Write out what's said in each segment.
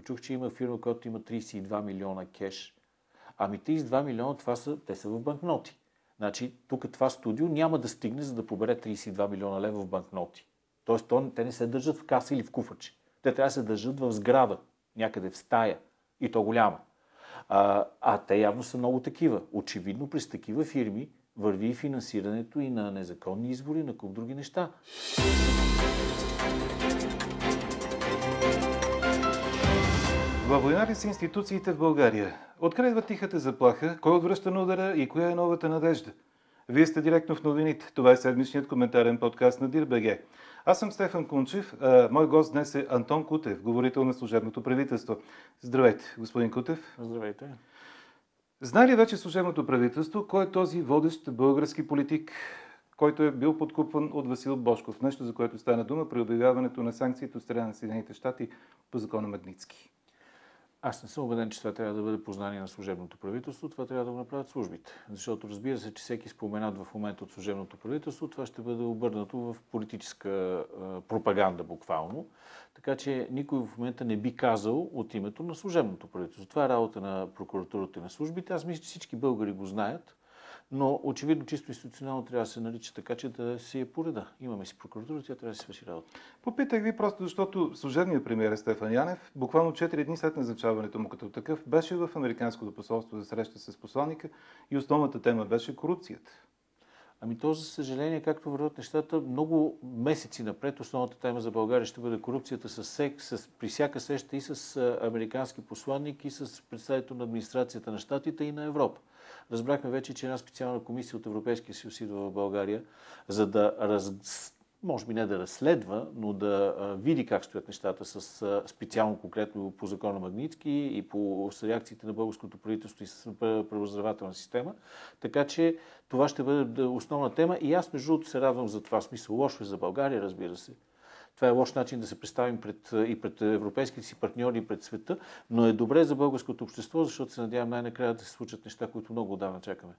Като чух, че има фирма, която има 32 милиона кеш, ами 32 милиона, това са, те са в банкноти. Значи, тук това студио няма да стигне, за да побере 32 милиона лева в банкноти. Тоест, то, те не се държат в каса или в куфърче. Те трябва да се държат в сграда, някъде в стая. И то голяма. А, а те явно са много такива. Очевидно, през такива фирми върви и финансирането и на незаконни избори, на куп други неща. Във война ли са институциите в България? Откъде тихата заплаха? Кой отвръща на удара и коя е новата надежда? Вие сте директно в новините. Това е седмичният коментарен подкаст на ДИРБГ. Аз съм Стефан Кунчев. А, мой гост днес е Антон Кутев, говорител на служебното правителство. Здравейте, господин Кутев. Здравейте. Знае ли вече служебното правителство кой е този водещ български политик, който е бил подкупван от Васил Бошков? Нещо, за което стана дума при обявяването на санкциите от страна на Съединените щати по закона Магницки. Аз не съм убеден, че това трябва да бъде познание на служебното правителство. Това трябва да го направят службите. Защото разбира се, че всеки споменат в момента от служебното правителство, това ще бъде обърнато в политическа пропаганда буквално. Така че никой в момента не би казал от името на служебното правителство. Това е работа на прокуратурата и на службите. Аз мисля, че всички българи го знаят. Но очевидно чисто институционално трябва да се нарича така, че да си е пореда. Имаме си прокуратура, тя трябва да си свърши работа. Попитах ви просто защото служебният премиер Стефан Янев, буквално 4 дни след назначаването му като такъв, беше в Американското посолство за среща с посланника и основната тема беше корупцията. Ами то, за съжаление, както върват нещата, много месеци напред основната тема за България ще бъде корупцията с СЕК, с, при всяка среща и с американски посланник, и с представител на администрацията на Штатите и на Европа. Разбрахме вече, че една специална комисия от Европейския съюз идва в България, за да раз... може би не да разследва, но да види как стоят нещата с специално конкретно по закона Магницки и по реакциите на българското правителство и с правоздравателна система. Така че това ще бъде основна тема и аз между другото се радвам за това. Смисъл лошо е за България, разбира се. Това е лош начин да се представим пред, и пред европейските си партньори и пред света, но е добре за българското общество, защото се надявам най-накрая да се случат неща, които много отдавна чакаме.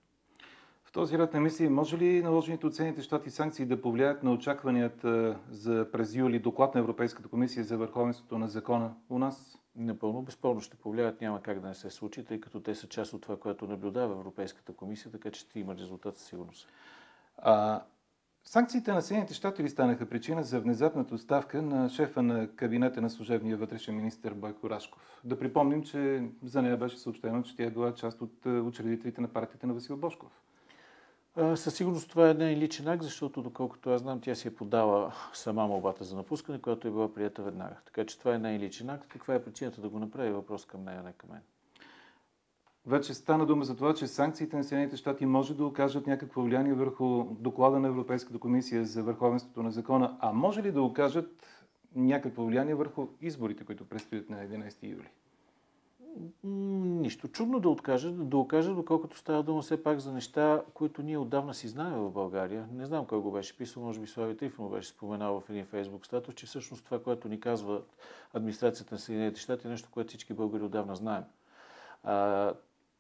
В този ред на мисли, може ли наложените от Съединените щати санкции да повлияят на очакванията за през юли доклад на Европейската комисия за върховенството на закона у нас? Напълно безспорно ще повлияят, няма как да не се случи, тъй като те са част от това, което наблюдава Европейската комисия, така че ще има резултат със сигурност. А, Санкциите на Съединените щати ли станаха причина за внезапната оставка на шефа на кабинета на служебния вътрешен министр Бойко Рашков? Да припомним, че за нея беше съобщено, че тя е била част от учредителите на партията на Васил Бошков. Със сигурност това е един личен акт, защото доколкото аз знам, тя си е подала сама молбата за напускане, която е била прията веднага. Така че това е един личен акт. Каква е причината да го направи? Въпрос към нея, не към мен. Вече стана дума за това, че санкциите на Съединените щати може да окажат някакво влияние върху доклада на Европейската комисия за върховенството на закона, а може ли да окажат някакво влияние върху изборите, които предстоят на 11 юли? Нищо чудно да откажа, да окажа, доколкото става дума все пак за неща, които ние отдавна си знаем в България. Не знам кой го беше писал, може би Слави Трифонов беше споменал в един фейсбук статус, че всъщност това, което ни казва администрацията на Съединените щати, е нещо, което всички българи отдавна знаем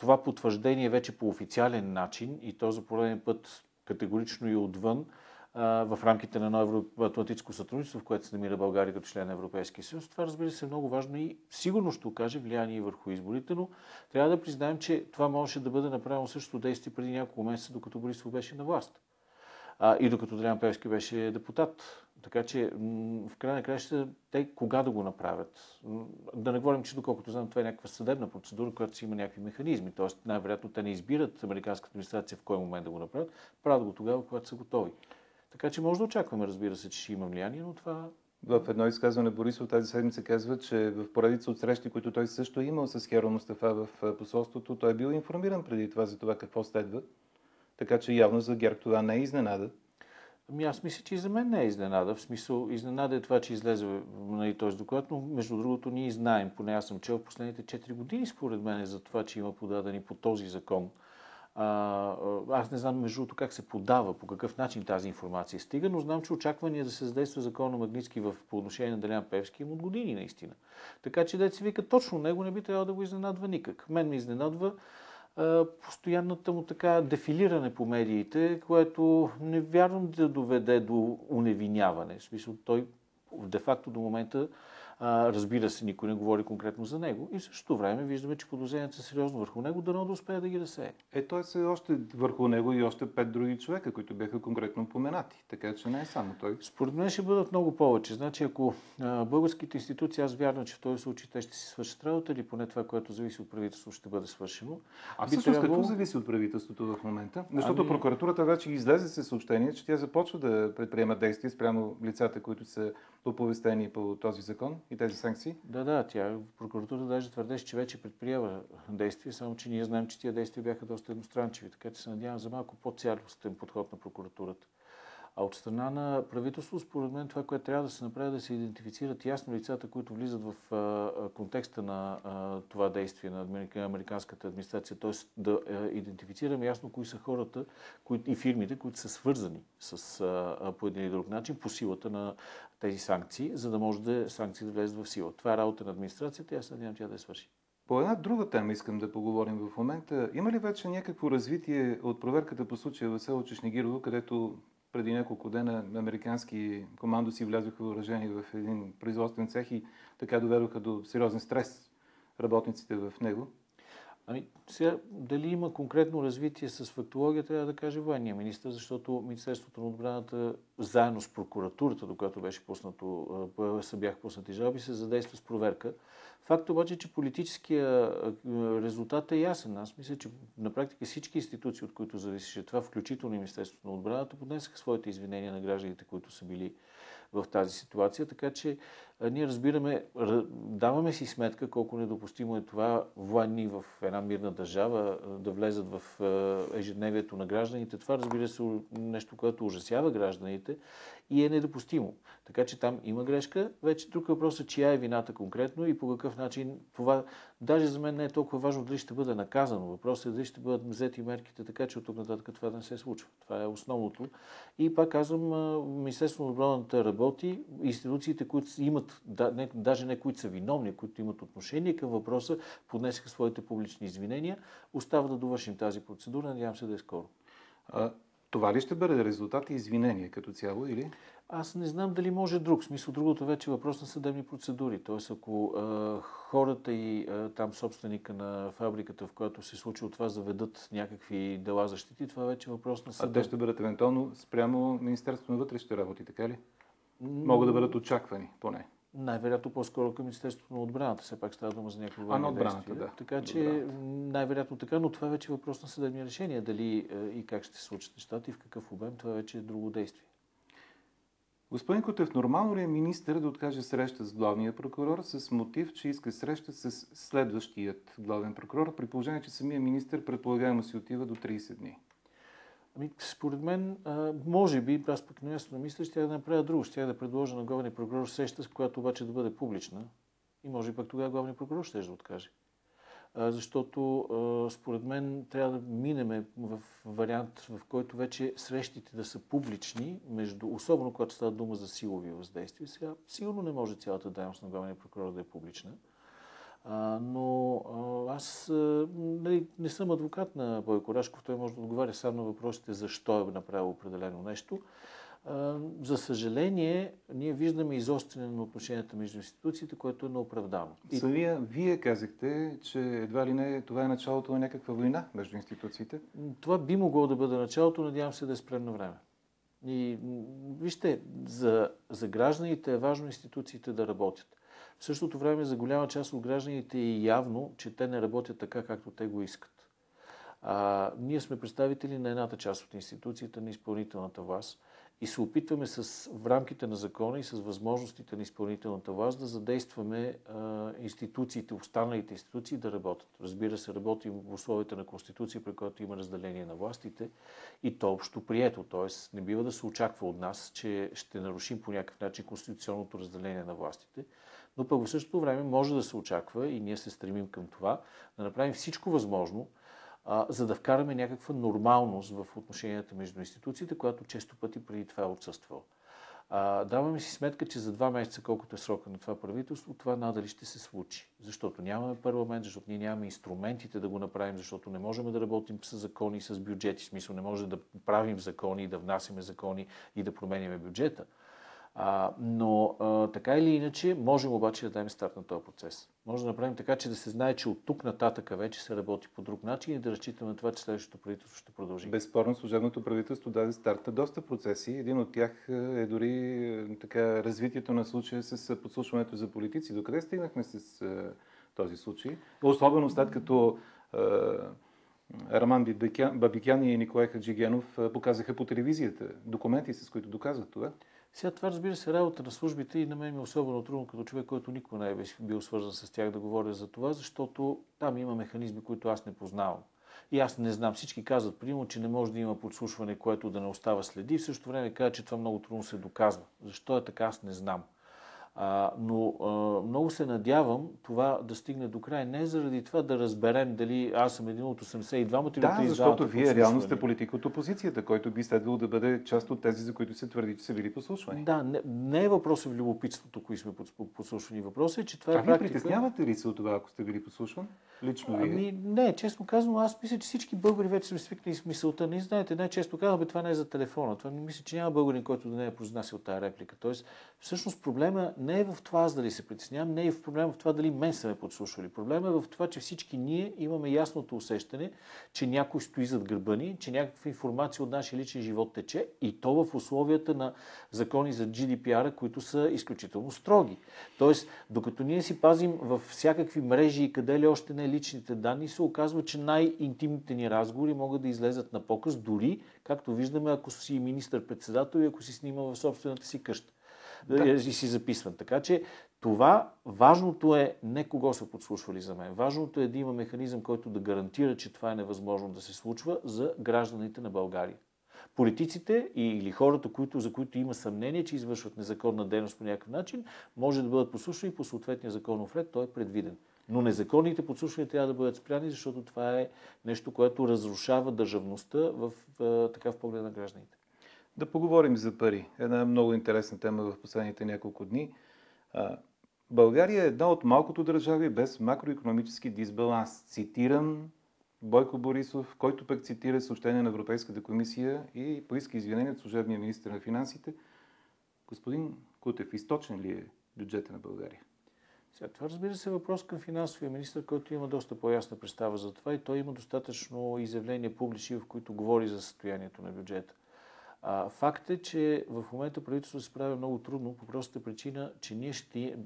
това потвърждение вече по официален начин и то за пореден път категорично и отвън в рамките на едно евроатлантическо сътрудничество, в което се намира България като член на Европейския съюз. Това разбира се е много важно и сигурно ще окаже влияние върху изборите, но трябва да признаем, че това можеше да бъде направено същото действие преди няколко месеца, докато Борисов беше на власт. и докато Дриан Певски беше депутат. Така че в край на краща те кога да го направят? Да не говорим, че доколкото знам, това е някаква съдебна процедура, която си има някакви механизми. Тоест най-вероятно те не избират американската администрация в кой момент да го направят. Правят го тогава, когато са готови. Така че може да очакваме, разбира се, че ще има влияние, но това в едно изказване Борисов тази седмица казва, че в поредица от срещи, които той също е имал с Херо Мустафа в посолството, той е бил информиран преди това за това какво следва. Така че явно за ГЕРБ това не е изненада. Ами аз мисля, че и за мен не е изненада. В смисъл, изненада е това, че излезе на нали, този доклад, но между другото ние знаем, поне аз съм чел в последните 4 години, според мен, за това, че има подадени по този закон. А, аз не знам между другото как се подава, по какъв начин тази информация стига, но знам, че очаквания да се задейства закона Магницки в, по отношение на Делян Певски има от години наистина. Така че деца вика точно него не би трябвало да го изненадва никак. Мен ми изненадва постоянната му така дефилиране по медиите, което не вярвам да доведе до уневиняване. В смисъл, той де-факто до момента А, разбира се, никой не говори конкретно за него. И в същото време виждаме, че подозренията са сериозно върху него, да да успее да ги разсее. Е, той се още върху него и още пет други човека, които бяха конкретно поменати. Така че не е само той. Според мен ще бъдат много повече. Значи, ако а, българските институции, аз вярвам, че в този случай те ще си свършат работа или поне това, което зависи от правителството, ще бъде свършено. А всъщност трябвало... какво зависи от правителството в момента? Защото ами... прокуратурата вече излезе се съобщение, че тя започва да предприема действия спрямо лицата, които са оповестени по този закон и тези санкции? Да, да, тя, прокуратурата даже твърдеше, че вече предприема действия, само че ние знаем, че тия действия бяха доста едностранчиви, така че се надявам за малко по-цялостен подход на прокуратурата. А от страна на правителство, според мен, това, което трябва да се направи, е да се идентифицират ясно лицата, които влизат в а, контекста на а, това действие на американската администрация, т.е. да а, идентифицираме ясно кои са хората кои, и фирмите, които са свързани с, а, по един или друг начин по силата на тези санкции, за да може да санкции да влезат в сила. Това е работа на администрацията и аз надявам тя да я свърши. По една друга тема искам да поговорим в момента. Има ли вече някакво развитие от проверката по случая в село Чешнегирово, където преди няколко дена американски командоси влязоха въоръжени в един производствен цех и така доведоха до сериозен стрес работниците в него? Ами, сега, дали има конкретно развитие с фактология, трябва да каже военния министр, защото Министерството на отбраната, заедно с прокуратурата, до която беше пуснато, са бях пуснати жалби, се задейства с проверка. Факт обаче, че политическия резултат е ясен. Аз мисля, че на практика всички институции, от които зависеше това, включително и Министерството на отбраната, поднесаха своите извинения на гражданите, които са били в тази ситуация. Така че ние разбираме, даваме си сметка колко недопустимо е това военни в една мирна държава да влезат в ежедневието на гражданите. Това разбира се нещо, което ужасява гражданите и е недопустимо. Така че там има грешка. Вече друг въпрос е чия е вината конкретно и по какъв начин това, даже за мен не е толкова важно дали ще бъде наказано. Въпросът е дали ще бъдат взети мерките така, че от тук нататък това да не се случва. Това е основното. И пак казвам, Министерството на отбраната работи, институциите, които имат, да, не, даже не които са виновни, които имат отношение към въпроса, поднесаха своите публични извинения. Остава да довършим тази процедура. Надявам се да е скоро. А, това ли ще бъде резултат и извинение като цяло или? Аз не знам дали може друг. В смисъл, другото вече е въпрос на съдебни процедури. Тоест, ако а, хората и а, там собственика на фабриката, в която се случи от това, заведат някакви дела защити, това вече е въпрос на съда. А те ще бъдат евентуално спрямо Министерството на вътрешните работи, така ли? Могат да бъдат очаквани, поне. Най-вероятно по-скоро към Министерството на отбраната. Все пак става дума за някакво военни отбраната, да. Така че най-вероятно така, но това вече е въпрос на съдебни решения. Дали и как ще се случат нещата и в какъв обем, това вече е друго действие. Господин Котев, нормално ли е министър да откаже среща с главния прокурор с мотив, че иска среща с следващият главен прокурор, при положение, че самия министър предполагаемо си отива до 30 дни? Ами, според мен, а, може би, аз пък на мисля, ще да направя друго. Ще да предложа на главния прокурор среща, която обаче да бъде публична. И може би пък тогава главния прокурор ще да откаже защото според мен трябва да минеме в вариант, в който вече срещите да са публични, между, особено когато става дума за силови въздействия. Сега сигурно не може цялата дейност на главния прокурор да е публична. А, но а, аз а, нали, не съм адвокат на Бойко Рашков, той може да отговаря само на въпросите защо е направил определено нещо. За съжаление, ние виждаме изостряне на отношенията между институциите, което е неоправдано. И... Самия вие казахте, че едва ли не това е началото на някаква война между институциите. Това би могло да бъде началото, надявам се да е спрем на време. И вижте, за, за гражданите е важно институциите да работят. В същото време за голяма част от гражданите е явно, че те не работят така, както те го искат. А, ние сме представители на едната част от институцията на изпълнителната власт и се опитваме с, в рамките на закона и с възможностите на изпълнителната власт да задействаме а, институциите, останалите институции да работят. Разбира се, работим в условията на Конституция, при която има разделение на властите и то общо прието. Т.е. не бива да се очаква от нас, че ще нарушим по някакъв начин конституционното разделение на властите. Но пък в същото време може да се очаква и ние се стремим към това, да направим всичко възможно, а, за да вкараме някаква нормалност в отношенията между институциите, която често пъти преди това е отсъствала. А, даваме си сметка, че за два месеца, колкото е срока на това правителство, това надали ще се случи. Защото нямаме парламент, защото ние нямаме инструментите да го направим, защото не можем да работим с закони с бюджети. В смисъл не може да правим закони да внасяме закони и да променяме бюджета. А, но а, така или иначе, можем обаче да дадем старт на този процес. Може да направим така, че да се знае, че от тук нататък вече се работи по друг начин и да разчитаме на това, че следващото правителство ще продължи. Безспорно, служебното правителство даде старт на доста процеси. Един от тях е дори е, така, развитието на случая с подслушването за политици. Докъде стигнахме с е, този случай? Особено след като е, Раман Бабикян и Николай Хаджигенов показаха по телевизията документи, с които доказват това. Сега това разбира се работа на службите и на мен ми е особено трудно като човек, който никога не е бил свързан с тях да говоря за това, защото там има механизми, които аз не познавам. И аз не знам. Всички казват, примерно, че не може да има подслушване, което да не остава следи. В същото време казват, че това много трудно се доказва. Защо е така, аз не знам. А, но а, много се надявам това да стигне до край. Не заради това да разберем дали аз съм един от 82-мата или Да, защото вие реално сте политик от опозицията, който би следвало да бъде част от тези, за които се твърди, че са били послушвани. Да, не, не е въпросът в любопитството, кои сме подслушвани. Въпросът е, че това е а практика. А притеснявате ли се от това, ако сте били послушван? Лично вие? Ами, не, честно казвам, аз мисля, че всички българи вече сме свикнали с мисълта. Не знаете, най-често казваме, това не е за телефона. Това не мисля, че няма българин, който да не е произнасял тази реплика. Тоест, всъщност проблема не е в това аз дали се притеснявам, не е в проблема в това дали мен са ме подслушвали. Проблема е в това, че всички ние имаме ясното усещане, че някой стои зад гърба ни, че някаква информация от нашия личен живот тече и то в условията на закони за GDPR, които са изключително строги. Тоест, докато ние си пазим в всякакви мрежи и къде ли още не личните данни, се оказва, че най-интимните ни разговори могат да излезат на показ, дори, както виждаме, ако си министър-председател и ако си снима в собствената си къща да. и си записван. Така че това, важното е не кого са подслушвали за мен. Важното е да има механизъм, който да гарантира, че това е невъзможно да се случва за гражданите на България. Политиците или хората, които, за които има съмнение, че извършват незаконна дейност по някакъв начин, може да бъдат послушани по съответния законов ред, той е предвиден. Но незаконните подслушвания трябва да бъдат спряни, защото това е нещо, което разрушава държавността в, в, така в поглед на гражданите. Да поговорим за пари. Една много интересна тема в последните няколко дни. България е една от малкото държави без макроекономически дисбаланс. Цитирам Бойко Борисов, който пък цитира съобщение на Европейската комисия и поиска извинение от служебния министр на финансите. Господин Кутев, източен ли е бюджета на България? Сега, това разбира се е въпрос към финансовия министр, който има доста по-ясна представа за това и той има достатъчно изявления публични, в които говори за състоянието на бюджета. А, факт е, че в момента правителството се справя много трудно по простата причина, че ние ще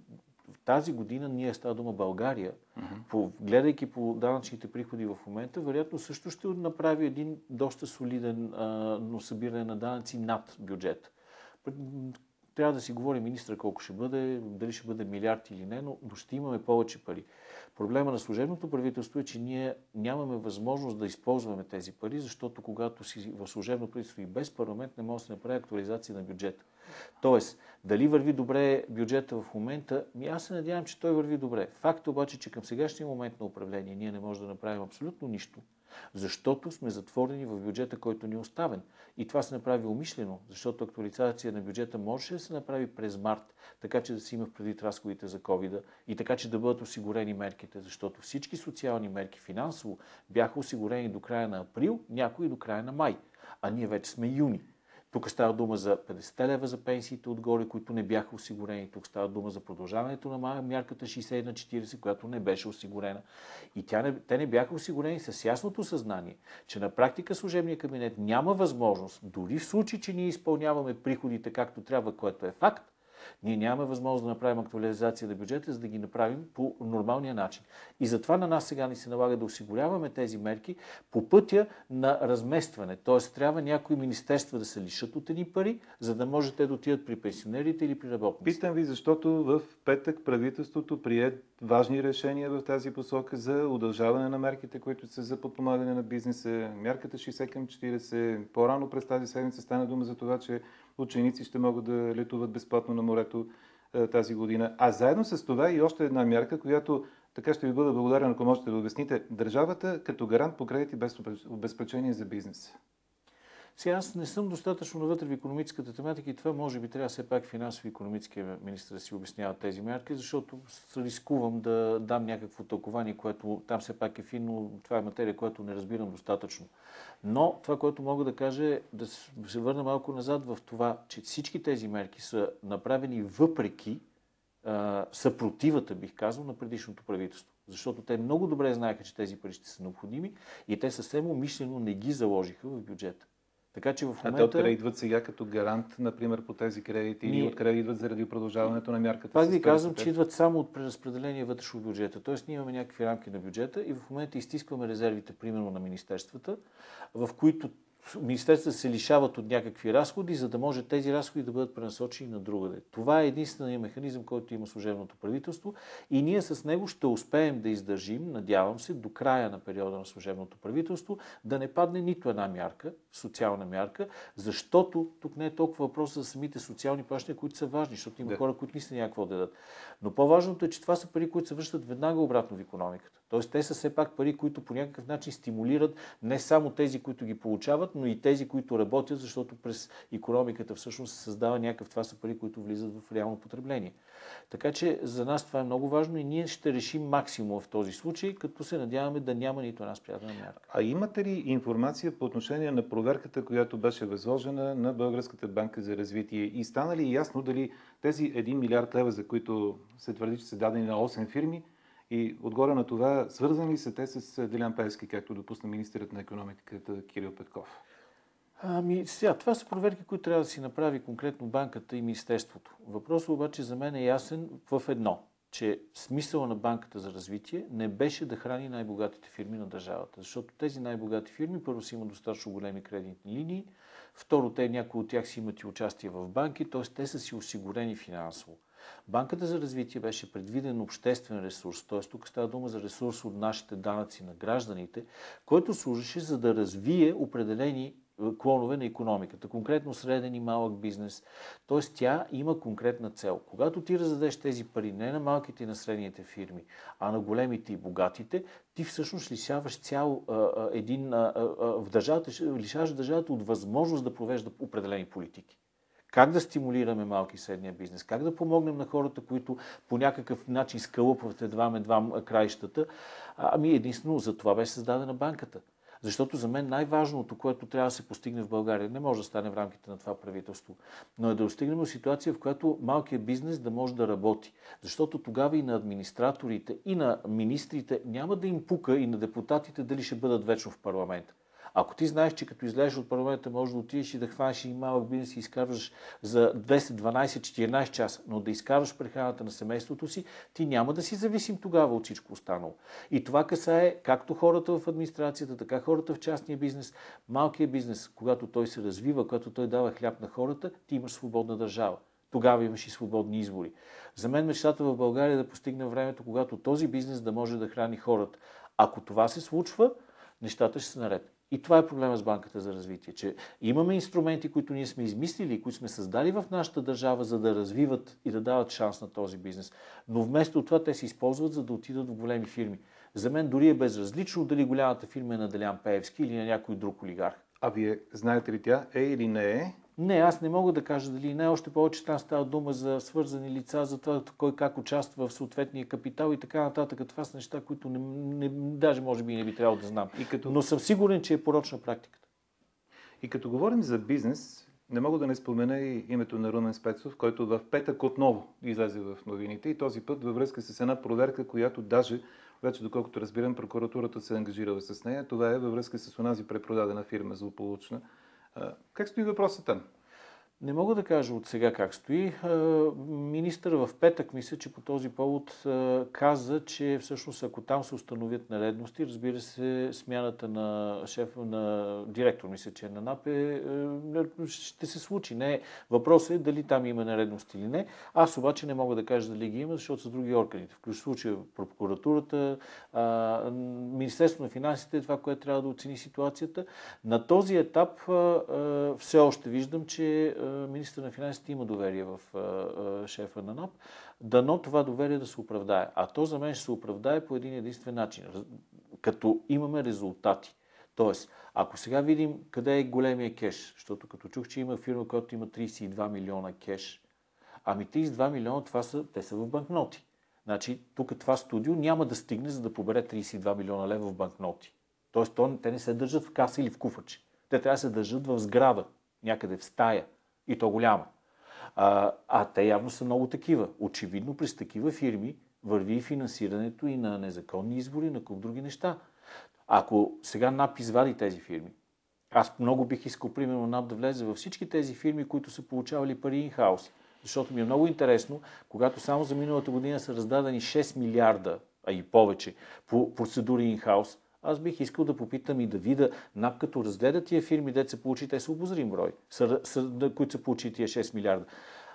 в тази година ние става дума България, uh-huh. по, гледайки по данъчните приходи в момента, вероятно също ще направи един доста солиден а, но събиране на данъци над бюджет. Трябва да си говори министра колко ще бъде, дали ще бъде милиард или не, но ще имаме повече пари. Проблема на служебното правителство е, че ние нямаме възможност да използваме тези пари, защото когато си в служебно правителство и без парламент не може да се направи актуализация на бюджета. Тоест, дали върви добре бюджета в момента, ми аз се надявам, че той върви добре. Факт обаче, че към сегашния момент на управление ние не можем да направим абсолютно нищо, защото сме затворени в бюджета, който ни е оставен. И това се направи умишлено, защото актуализация на бюджета можеше да се направи през март, така че да се има предвид разходите за covid и така че да бъдат осигурени мерките, защото всички социални мерки финансово бяха осигурени до края на април, някои до края на май. А ние вече сме юни. Тук става дума за 50 лева за пенсиите отгоре, които не бяха осигурени. Тук става дума за продължаването на мярката 60 на 40, която не беше осигурена. И тя не, те не бяха осигурени с ясното съзнание, че на практика служебния кабинет няма възможност, дори в случай, че ние изпълняваме приходите както трябва, което е факт, ние нямаме възможност да направим актуализация на бюджета, за да ги направим по нормалния начин. И затова на нас сега ни се налага да осигуряваме тези мерки по пътя на разместване. Тоест трябва някои министерства да се лишат от едни пари, за да може те да отидат при пенсионерите или при работниците. Питам ви, защото в петък правителството прие важни решения в тази посока за удължаване на мерките, които са за подпомагане на бизнеса. Мярката 60 към 40. По-рано през тази седмица стана дума за това, че ученици ще могат да летуват безплатно на морето е, тази година. А заедно с това и още една мярка, която така ще ви бъда благодарен, ако можете да обясните. Държавата като гарант по кредити без обезпечение за бизнеса. Сега аз не съм достатъчно навътре в економическата тематика и това може би трябва все пак финансово економическия министр да си обяснява тези мерки, защото рискувам да дам някакво тълкование, което там все пак е финно, това е материя, която не разбирам достатъчно. Но това, което мога да кажа е да се върна малко назад в това, че всички тези мерки са направени въпреки съпротивата, бих казал, на предишното правителство. Защото те много добре знаеха, че тези пари ще са необходими и те съвсем умишлено не ги заложиха в бюджета. Така че в момента... А те откъде идват сега като гарант, например, по тези кредити или откъде идват заради продължаването на мярката? Пак ви казвам, че идват само от преразпределение вътрешно бюджета. Тоест ние имаме някакви рамки на бюджета и в момента изтискваме резервите, примерно на министерствата, в които министерства се лишават от някакви разходи, за да може тези разходи да бъдат пренасочени на другаде. Това е единственият механизъм, който има служебното правителство и ние с него ще успеем да издържим, надявам се, до края на периода на служебното правителство, да не падне нито една мярка, социална мярка, защото тук не е толкова въпрос за самите социални плащания, които са важни, защото има да. хора, които наистина някакво да дадат. Но по-важното е, че това са пари, които се връщат веднага обратно в економиката. Тоест те са все пак пари, които по някакъв начин стимулират не само тези, които ги получават, но и тези, които работят, защото през економиката всъщност се създава някакъв. Това са пари, които влизат в реално потребление. Така че за нас това е много важно и ние ще решим максимум в този случай, като се надяваме да няма нито една спрятана мярка. А имате ли информация по отношение на проверката, която беше възложена на Българската банка за развитие? И стана ли ясно дали тези 1 милиард лева, за които се твърди, че са дадени на 8 фирми, и отгоре на това, свързани ли са те с Делян Певски, както допусна министърът на економиката Кирил Петков? Ами, сега, това са проверки, които трябва да си направи конкретно банката и Министерството. Въпросът обаче за мен е ясен в едно, че смисъла на банката за развитие не беше да храни най-богатите фирми на държавата. Защото тези най-богати фирми първо си имат достатъчно големи кредитни линии, второ, те някои от тях си имат и участие в банки, т.е. те са си осигурени финансово. Банката за развитие беше предвиден обществен ресурс, т.е. тук става дума за ресурс от нашите данъци на гражданите, който служеше за да развие определени клонове на економиката, конкретно среден и малък бизнес. Тоест тя има конкретна цел. Когато ти раздадеш тези пари не на малките и на средните фирми, а на големите и богатите, ти всъщност лишаваш цял а, а, един... А, а, в държавата, лишаваш държавата от възможност да провежда определени политики. Как да стимулираме малки и средния бизнес? Как да помогнем на хората, които по някакъв начин скълъпват едва-медва краищата? Ами единствено за това беше създадена банката. Защото за мен най-важното, което трябва да се постигне в България, не може да стане в рамките на това правителство, но е да достигнем до ситуация, в която малкият бизнес да може да работи. Защото тогава и на администраторите, и на министрите няма да им пука и на депутатите дали ще бъдат вечно в парламента. Ако ти знаеш, че като излезеш от парламента можеш да отидеш и да хванеш и малък бизнес и изкарваш за 10, 12, 14 часа, но да изкарваш прехраната на семейството си, ти няма да си зависим тогава от всичко останало. И това касае както хората в администрацията, така хората в частния бизнес, малкият бизнес, когато той се развива, когато той дава хляб на хората, ти имаш свободна държава. Тогава имаш и свободни избори. За мен мечтата в България е да постигне времето, когато този бизнес да може да храни хората. Ако това се случва, нещата ще са наред. И това е проблема с Банката за развитие, че имаме инструменти, които ние сме измислили, които сме създали в нашата държава, за да развиват и да дават шанс на този бизнес. Но вместо това те се използват, за да отидат в големи фирми. За мен дори е безразлично дали голямата фирма е на Делян Пеевски или на някой друг олигарх. А вие знаете ли тя е или не е? Не, аз не мога да кажа дали не. Още повече там става дума за свързани лица, за това кой как участва в съответния капитал и така нататък. Това са неща, които не, не, даже може би не би трябвало да знам. И като... Но съм сигурен, че е порочна практиката. И като говорим за бизнес, не мога да не спомена и името на Румен Спецов, който в петък отново излезе в новините и този път във връзка с една проверка, която даже вече доколкото разбирам, прокуратурата се е ангажирала с нея. Това е във връзка с онази препродадена фирма злополучна. Как стои въпросът там? Не мога да кажа от сега как стои. Министър в петък мисля, че по този повод каза, че всъщност ако там се установят наредности, разбира се, смяната на шефа, на директор, мисля, че е на НАП, е, е, ще се случи. Не, въпросът е дали там има наредности или не. Аз обаче не мога да кажа дали ги има, защото са други органите. В случая прокуратурата, Министерството на финансите е това, което трябва да оцени ситуацията. На този етап все още виждам, че министър на финансите има доверие в шефа на НАП, дано това доверие да се оправдае. А то за мен ще се оправдае по един единствен начин, като имаме резултати. Тоест, ако сега видим къде е големия кеш, защото като чух, че има фирма, която има 32 милиона кеш, ами 32 милиона, това са, те са в банкноти. Значи, тук това студио няма да стигне, за да побере 32 милиона лева в банкноти. Тоест, то, те не се държат в каса или в куфаче. Те трябва да се държат в сграда, някъде в стая. И то голяма. А, а те явно са много такива. Очевидно, през такива фирми върви и финансирането и на незаконни избори, на куп други неща. Ако сега НАП извади тези фирми, аз много бих искал, примерно, НАП да влезе във всички тези фирми, които са получавали пари инхаус. Защото ми е много интересно, когато само за миналата година са раздадени 6 милиарда, а и повече, по процедури инхаус, аз бих искал да попитам и да видя, НАП като разгледа тия фирми, де са получи, те са обозрим брой, са, са, които са получили тия 6 милиарда.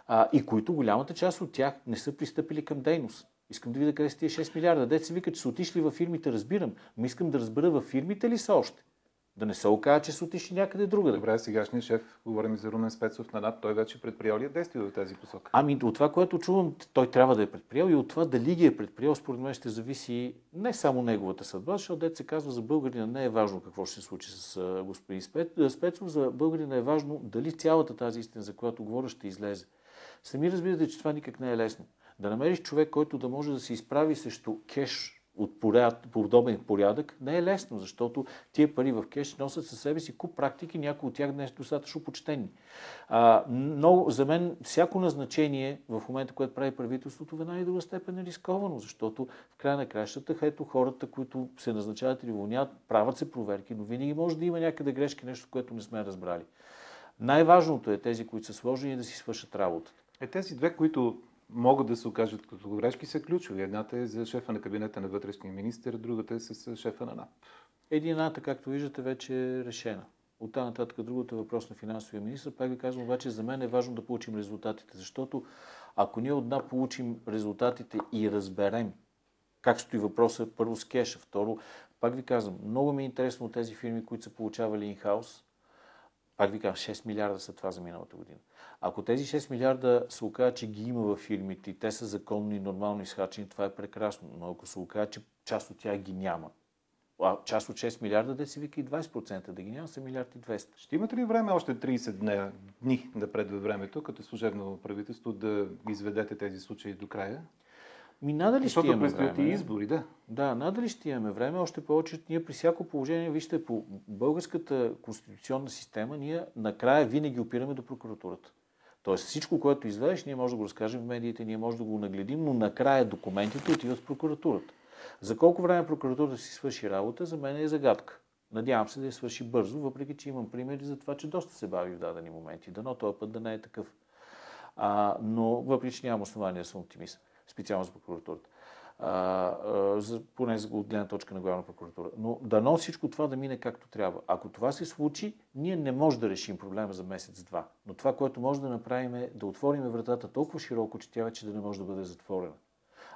А, и които голямата част от тях не са пристъпили към дейност. Искам да видя къде са тия 6 милиарда. Де се вика, че са отишли във фирмите, разбирам. Но искам да разбера във фирмите ли са още. Да не се окаже, че са отишли някъде друга. Добре, сегашният шеф, говорим за Румен Спецов на НАП, той вече предприял ли е действия в тази посока? Ами от това, което чувам, той трябва да е предприял и от това дали ги е предприял, според мен ще зависи не само неговата съдба, защото дете се казва за българина не е важно какво ще се случи с господин Спецов, за българина е важно дали цялата тази истина, за която говоря, ще излезе. Сами разбирате, че това никак не е лесно. Да намериш човек, който да може да се изправи срещу кеш от поряд, подобен порядък, не е лесно, защото тия пари в кеш носят със себе си куп практики, някои от тях днес достатъчно почтени. А, но за мен всяко назначение в момента, което прави правителството, в една и друга степен е рисковано, защото в края на кращата, ето хората, които се назначават или уволняват, правят се проверки, но винаги може да има някъде грешки, нещо, което не сме разбрали. Най-важното е тези, които са сложени, да си свършат работата. Е, тези две, които могат да се окажат като грешки, са ключови. Едната е за шефа на кабинета на вътрешния министр, другата е с шефа на НАП. Едината, както виждате, вече е решена. От тази нататък другото е въпрос на финансовия министр. Пак ви казвам, обаче за мен е важно да получим резултатите, защото ако ние отна получим резултатите и разберем как стои въпроса първо с кеша, второ, пак ви казвам, много ми е интересно от тези фирми, които са получавали инхаус, пак ви казвам, 6 милиарда са това за миналата година. Ако тези 6 милиарда се окажат, че ги има в фирмите и те са законни и нормално изхарчени, това е прекрасно. Но ако се окаже, че част от тях ги няма, а част от 6 милиарда да си вика и 20% да ги няма, са милиард и 200. Ще имате ли време още 30 дни, дни напред във времето, като служебно правителство, да изведете тези случаи до края? Ми надали ще имаме време. избори, да. Да, надали ще имаме време. Още повече, ние при всяко положение, вижте, по българската конституционна система, ние накрая винаги опираме до прокуратурата. Тоест всичко, което изведеш, ние може да го разкажем в медиите, ние може да го нагледим, но накрая документите отиват в прокуратурата. За колко време прокуратурата си свърши работа, за мен е загадка. Надявам се да я свърши бързо, въпреки че имам примери за това, че доста се бави в дадени моменти. Дано този път да не е такъв. А, но въпреки, че нямам основания да съм оптимист, специално за прокуратурата а, а, поне от гледна точка на главна прокуратура. Но дано всичко това да мине както трябва. Ако това се случи, ние не можем да решим проблема за месец-два. Но това, което може да направим е да отворим вратата толкова широко, че тя вече да не може да бъде затворена.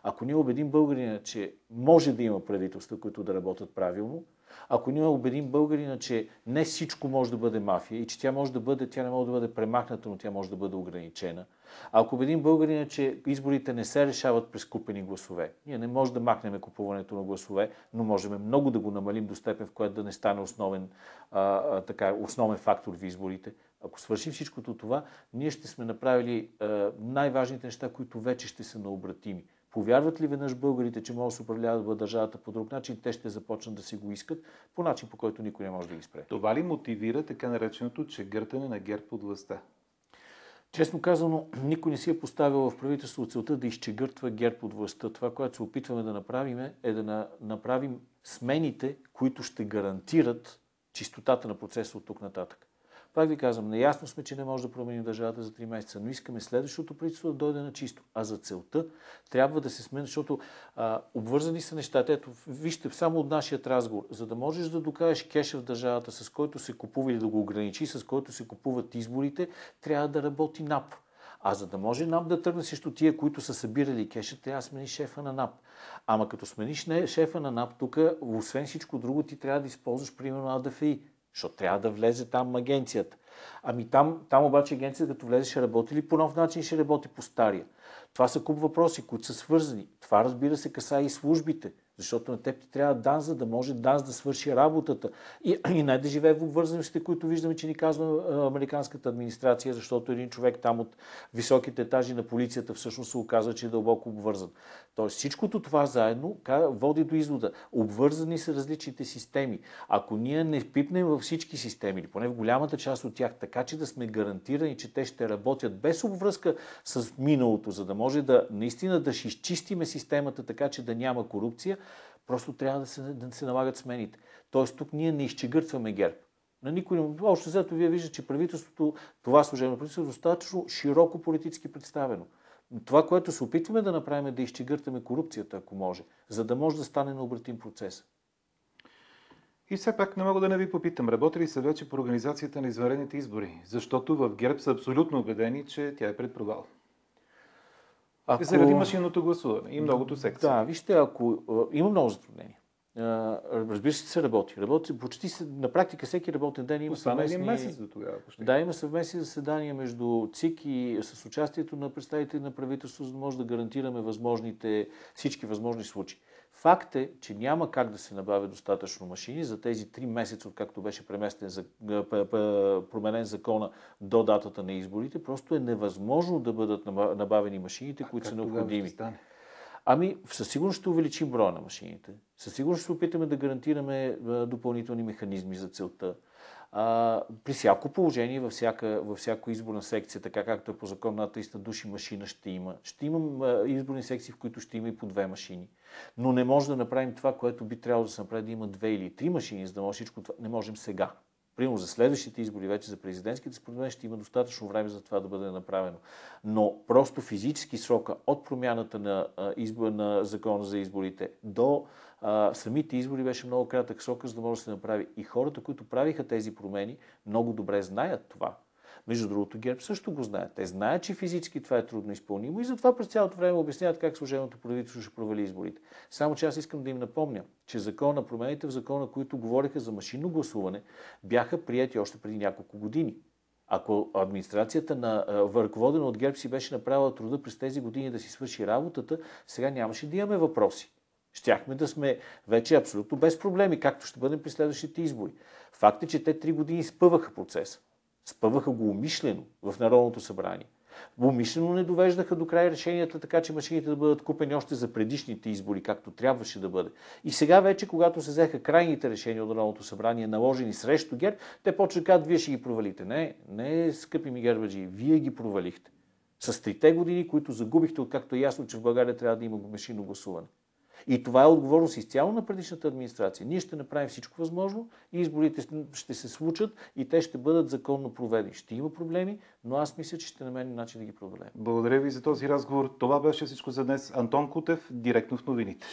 Ако ние убедим българина, че може да има правителства, които да работят правилно, ако ние убедим българина, че не всичко може да бъде мафия и че тя може да бъде, тя не може да бъде премахната, но тя може да бъде ограничена, ако убедим българина, че изборите не се решават през купени гласове, ние не можем да махнем купуването на гласове, но можем много да го намалим до степен, в която да не стане основен, а, така, основен фактор в изборите. Ако свършим всичкото това, ние ще сме направили най-важните неща, които вече ще са необратими. Повярват ли веднъж българите, че може да се управляват държавата по друг начин, те ще започнат да си го искат по начин, по който никой не може да ги спре. Това ли мотивира така нареченото, че гъртане на герб от властта? Честно казано, никой не си е поставил в правителство целта да изчегъртва герб от властта. Това, което се опитваме да направим е да на, направим смените, които ще гарантират чистотата на процеса от тук нататък. Пак ви казвам, неясно сме, че не може да променим държавата за 3 месеца, но искаме следващото правителство да дойде на чисто. А за целта трябва да се смени, защото а, обвързани са нещата. Ето, вижте, само от нашия разговор, за да можеш да докажеш кеша в държавата, с който се купува или да го ограничи, с който се купуват изборите, трябва да работи НАП. А за да може НАП да тръгне срещу тия, които са събирали кеша, трябва да смени шефа на НАП. Ама като смениш шефа на НАП, тук, освен всичко друго, ти трябва да използваш примерно АДФИ. Защото трябва да влезе там агенцията. Ами там, там обаче агенцията, като влезе, ще работи ли по нов начин, ще работи по стария. Това са куп въпроси, които са свързани. Това, разбира се, каса и службите. Защото на теб ти трябва ДАНС, за да може ДАНС да свърши работата. И, и не да живее в обвързаностите, които виждаме, че ни казва американската администрация, защото един човек там от високите етажи на полицията всъщност се оказа, че е дълбоко обвързан. Тоест всичкото това заедно води до извода. Обвързани са различните системи. Ако ние не пипнем във всички системи, или поне в голямата част от тях, така че да сме гарантирани, че те ще работят без обвръзка с миналото, за да може да наистина да изчистиме системата така, че да няма корупция, просто трябва да се, да се налагат смените. Тоест тук ние не изчегъртваме ГЕРБ. На никой не... Още зато вие виждате, че правителството, това служебно правителство е достатъчно широко политически представено. Това, което се опитваме да направим е да изчегъртаме корупцията, ако може, за да може да стане необратим процес. И все пак не мога да не ви попитам, работи ли се вече по организацията на извънредните избори? Защото в ГЕРБ са абсолютно убедени, че тя е пред провал. Ако... Заради машинното гласуване и многото секции. Да, вижте, ако има много затруднения. Разбира се, се работи. работи почти се, на практика всеки работен ден има съвместни... месец до тогава. Почти. Да, има съвместни заседания между ЦИК и с участието на представители на правителството, за да може да гарантираме възможните, всички възможни случаи. Факт е, че няма как да се набавя достатъчно машини за тези три месеца, откакто беше преместен, променен закона до датата на изборите. Просто е невъзможно да бъдат набавени машините, които са необходими. Ами, със сигурност ще увеличим броя на машините. Със сигурност ще се опитаме да гарантираме допълнителни механизми за целта. А, при всяко положение, във, всяка, във всяко изборна секция, така както е по закон на 300 души машина ще има. Ще имам изборни секции, в които ще има и по две машини. Но не може да направим това, което би трябвало да се направи да има две или три машини, за да може всичко това. Не можем сега. Примерно за следващите избори, вече за президентските, според мен ще има достатъчно време за това да бъде направено. Но просто физически срока от промяната на, избор, на закона за изборите до а, самите избори беше много кратък срок, за да може да се направи. И хората, които правиха тези промени, много добре знаят това. Между другото, ГЕРБ също го знаят. Те знаят, че физически това е трудно изпълнимо и затова през цялото време обясняват как служебното правителство ще провали изборите. Само че аз искам да им напомня, че закона, промените в закона, които говореха за машинно гласуване, бяха прияти още преди няколко години. Ако администрацията на ръководена от ГЕРБ си беше направила труда през тези години да си свърши работата, сега нямаше да имаме въпроси. Щяхме да сме вече абсолютно без проблеми, както ще бъдем при следващите избори. Факт е, че те три години спъваха процеса. Спъваха го умишлено в Народното събрание. Умишлено не довеждаха до край решенията, така че машините да бъдат купени още за предишните избори, както трябваше да бъде. И сега вече, когато се взеха крайните решения от Народното събрание, наложени срещу ГЕРБ, те почват да кажат, вие ще ги провалите. Не, не, скъпи ми гербаджи, вие ги провалихте. С трите години, които загубихте, откакто е ясно, че в България трябва да има машинно гласуване. И това е отговорност изцяло на предишната администрация. Ние ще направим всичко възможно и изборите ще се случат и те ще бъдат законно проведени. Ще има проблеми, но аз мисля, че ще намерим начин да ги преодолеем. Благодаря ви за този разговор. Това беше всичко за днес. Антон Кутев, директно в новините.